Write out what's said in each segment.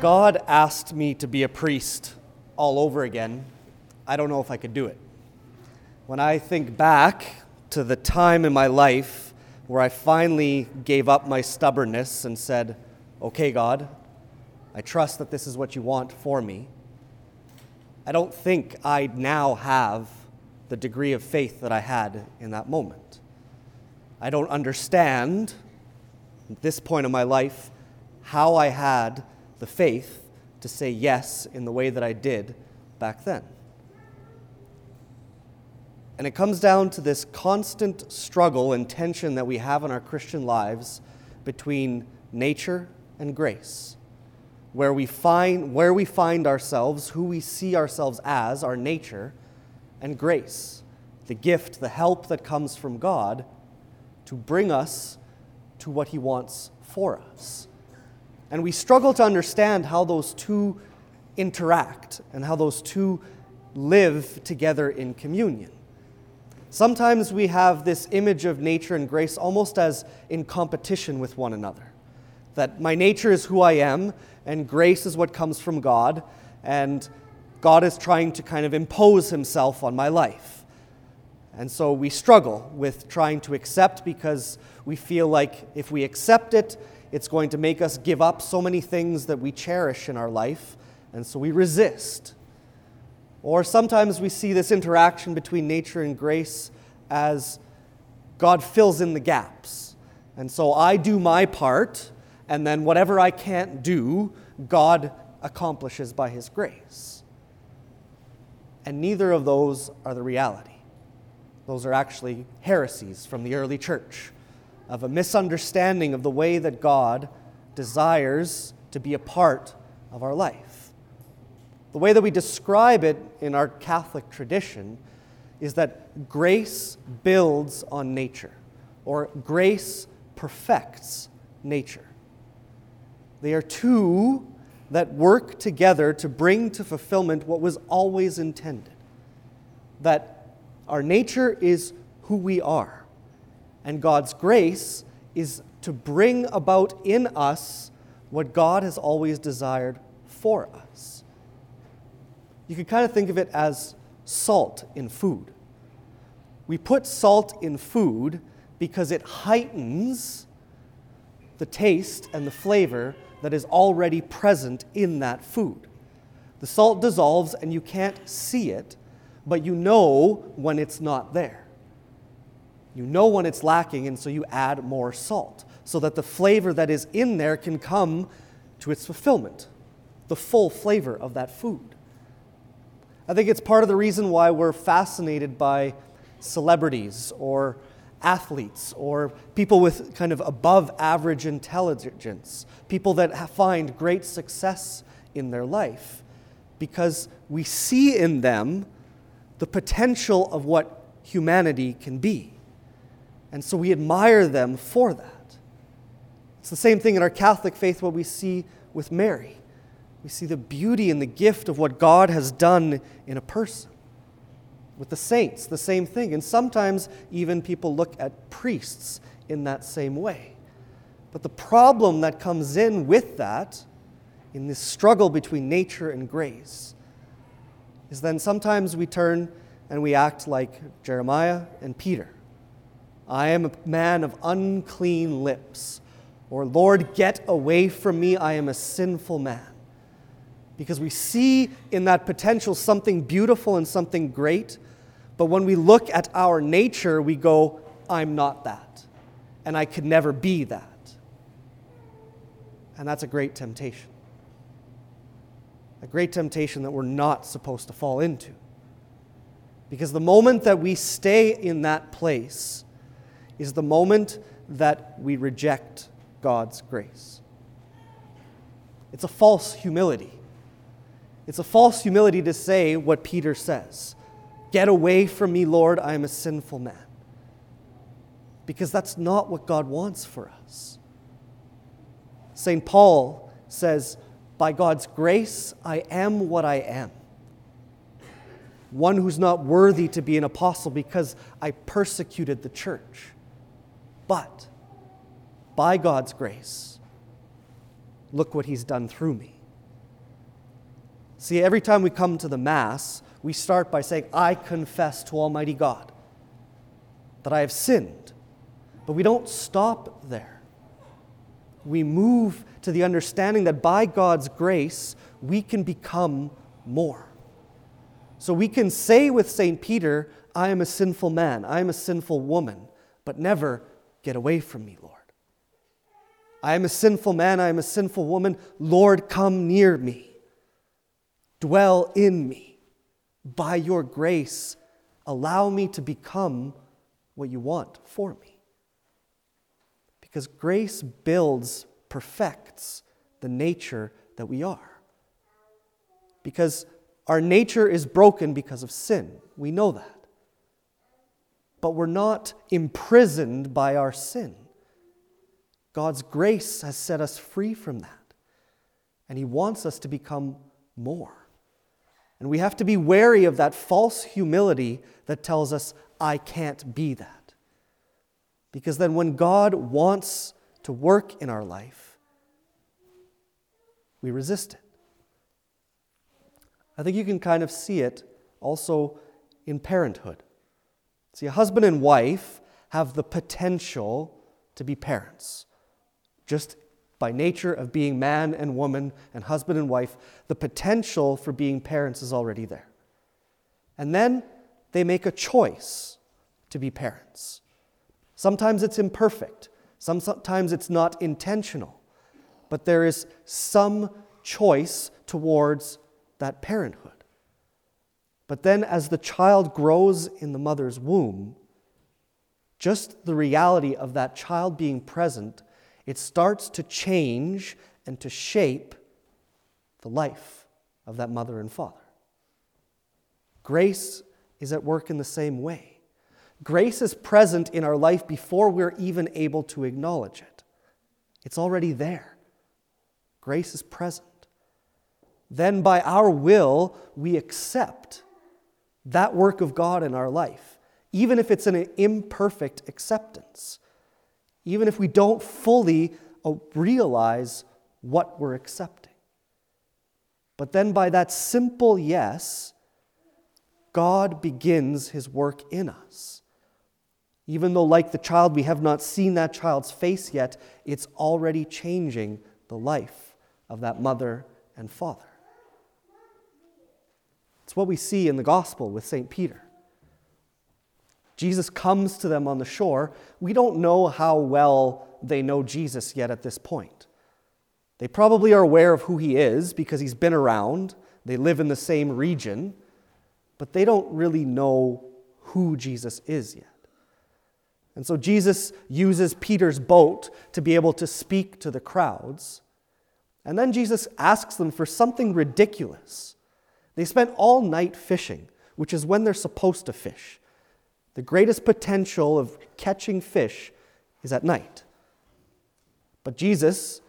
God asked me to be a priest all over again, I don't know if I could do it. When I think back to the time in my life where I finally gave up my stubbornness and said, Okay, God, I trust that this is what you want for me, I don't think I now have the degree of faith that I had in that moment. I don't understand at this point in my life how I had the faith to say yes in the way that I did back then. And it comes down to this constant struggle and tension that we have in our Christian lives between nature and grace. Where we find, where we find ourselves, who we see ourselves as, our nature, and grace, the gift, the help that comes from God to bring us to what He wants for us. And we struggle to understand how those two interact and how those two live together in communion. Sometimes we have this image of nature and grace almost as in competition with one another. That my nature is who I am, and grace is what comes from God, and God is trying to kind of impose himself on my life. And so we struggle with trying to accept because we feel like if we accept it, it's going to make us give up so many things that we cherish in our life, and so we resist. Or sometimes we see this interaction between nature and grace as God fills in the gaps. And so I do my part, and then whatever I can't do, God accomplishes by His grace. And neither of those are the reality. Those are actually heresies from the early church of a misunderstanding of the way that God desires to be a part of our life. The way that we describe it in our Catholic tradition is that grace builds on nature, or grace perfects nature. They are two that work together to bring to fulfillment what was always intended. That our nature is who we are and God's grace is to bring about in us what God has always desired for us. You could kind of think of it as salt in food. We put salt in food because it heightens the taste and the flavor that is already present in that food. The salt dissolves and you can't see it, but you know when it's not there. You know when it's lacking, and so you add more salt so that the flavor that is in there can come to its fulfillment, the full flavor of that food. I think it's part of the reason why we're fascinated by celebrities or athletes or people with kind of above average intelligence, people that find great success in their life, because we see in them the potential of what humanity can be. And so we admire them for that. It's the same thing in our Catholic faith, what we see with Mary. We see the beauty and the gift of what God has done in a person. With the saints, the same thing. And sometimes even people look at priests in that same way. But the problem that comes in with that, in this struggle between nature and grace, is then sometimes we turn and we act like Jeremiah and Peter I am a man of unclean lips. Or, Lord, get away from me, I am a sinful man. Because we see in that potential something beautiful and something great, but when we look at our nature, we go, I'm not that. And I could never be that. And that's a great temptation. A great temptation that we're not supposed to fall into. Because the moment that we stay in that place, is the moment that we reject God's grace. It's a false humility. It's a false humility to say what Peter says Get away from me, Lord, I am a sinful man. Because that's not what God wants for us. St. Paul says, By God's grace, I am what I am one who's not worthy to be an apostle because I persecuted the church. But by God's grace, look what He's done through me. See, every time we come to the Mass, we start by saying, I confess to Almighty God that I have sinned. But we don't stop there. We move to the understanding that by God's grace, we can become more. So we can say with St. Peter, I am a sinful man, I am a sinful woman, but never get away from me, Lord. I am a sinful man, I am a sinful woman. Lord, come near me. Dwell in me. By your grace, allow me to become what you want for me. Because grace builds, perfects the nature that we are. Because our nature is broken because of sin. We know that. But we're not imprisoned by our sin. God's grace has set us free from that. And He wants us to become more. And we have to be wary of that false humility that tells us, I can't be that. Because then when God wants to work in our life, we resist it. I think you can kind of see it also in parenthood. See, a husband and wife have the potential to be parents. Just by nature of being man and woman and husband and wife, the potential for being parents is already there. And then they make a choice to be parents. Sometimes it's imperfect, sometimes it's not intentional, but there is some choice towards that parenthood. But then, as the child grows in the mother's womb, just the reality of that child being present it starts to change and to shape the life of that mother and father. Grace is at work in the same way. Grace is present in our life before we're even able to acknowledge it. It's already there. Grace is present. Then, by our will, we accept that work of God in our life, even if it's an imperfect acceptance even if we don't fully uh, realize what we're accepting. But then, by that simple yes, God begins his work in us. Even though, like the child, we have not seen that child's face yet, it's already changing the life of that mother and father. It's what we see in the gospel with St. Peter. Jesus comes to them on the shore. We don't know how well they know Jesus yet at this point. They probably are aware of who he is because he's been around, they live in the same region, but they don't really know who Jesus is yet. And so Jesus uses Peter's boat to be able to speak to the crowds. And then Jesus asks them for something ridiculous. They spent all night fishing, which is when they're supposed to fish. The greatest potential of catching fish is at night. But Jesus,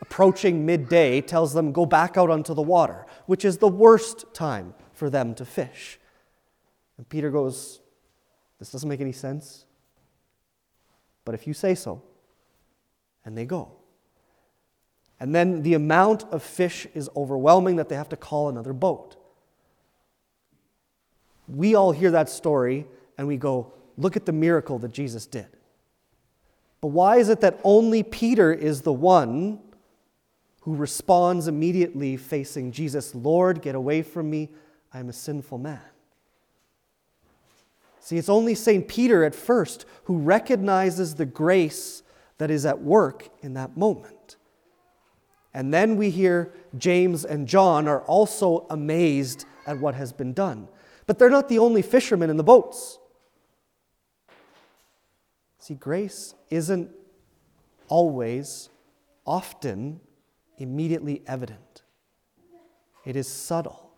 approaching midday, tells them, Go back out onto the water, which is the worst time for them to fish. And Peter goes, This doesn't make any sense. But if you say so, and they go. And then the amount of fish is overwhelming that they have to call another boat. We all hear that story and we go, look at the miracle that Jesus did. But why is it that only Peter is the one who responds immediately facing Jesus, Lord, get away from me, I am a sinful man? See, it's only St. Peter at first who recognizes the grace that is at work in that moment. And then we hear James and John are also amazed at what has been done. But they're not the only fishermen in the boats. See, grace isn't always, often, immediately evident, it is subtle.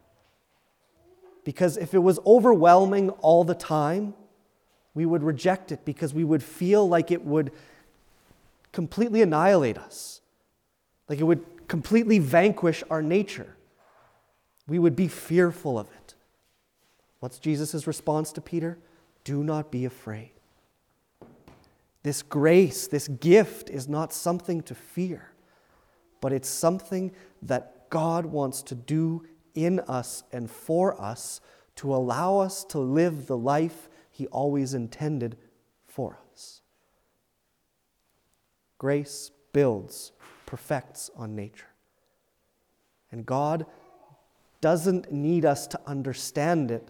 Because if it was overwhelming all the time, we would reject it because we would feel like it would completely annihilate us, like it would completely vanquish our nature. We would be fearful of it. What's Jesus' response to Peter? Do not be afraid. This grace, this gift is not something to fear, but it's something that God wants to do in us and for us to allow us to live the life He always intended for us. Grace builds, perfects on nature. And God doesn't need us to understand it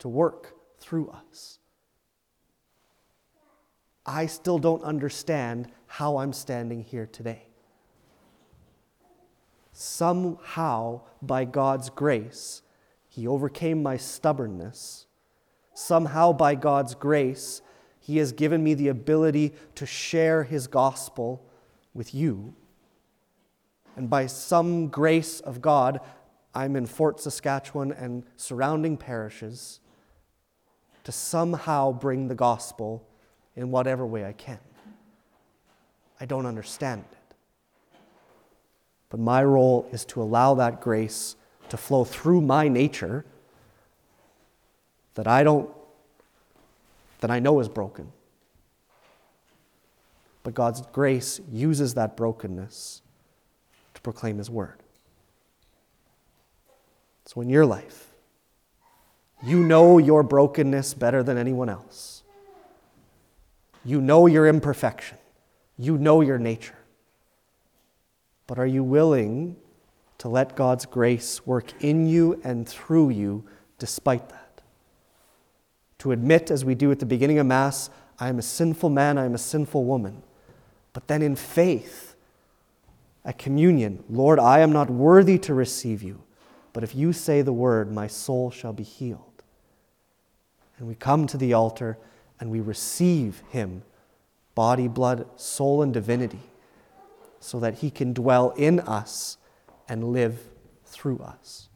to work through us. I still don't understand how I'm standing here today. Somehow, by God's grace, He overcame my stubbornness. Somehow, by God's grace, He has given me the ability to share His gospel with you. And by some grace of God, I'm in Fort Saskatchewan and surrounding parishes to somehow bring the gospel in whatever way I can. I don't understand it. But my role is to allow that grace to flow through my nature that I don't, that I know is broken. But God's grace uses that brokenness proclaim His word. So in your life, you know your brokenness better than anyone else. You know your imperfection. You know your nature. But are you willing to let God's grace work in you and through you despite that? To admit, as we do at the beginning of Mass, I am a sinful man, I am a sinful woman. But then in faith, at communion, Lord, I am not worthy to receive you, but if you say the word, my soul shall be healed. And we come to the altar and we receive him, body, blood, soul, and divinity, so that he can dwell in us and live through us.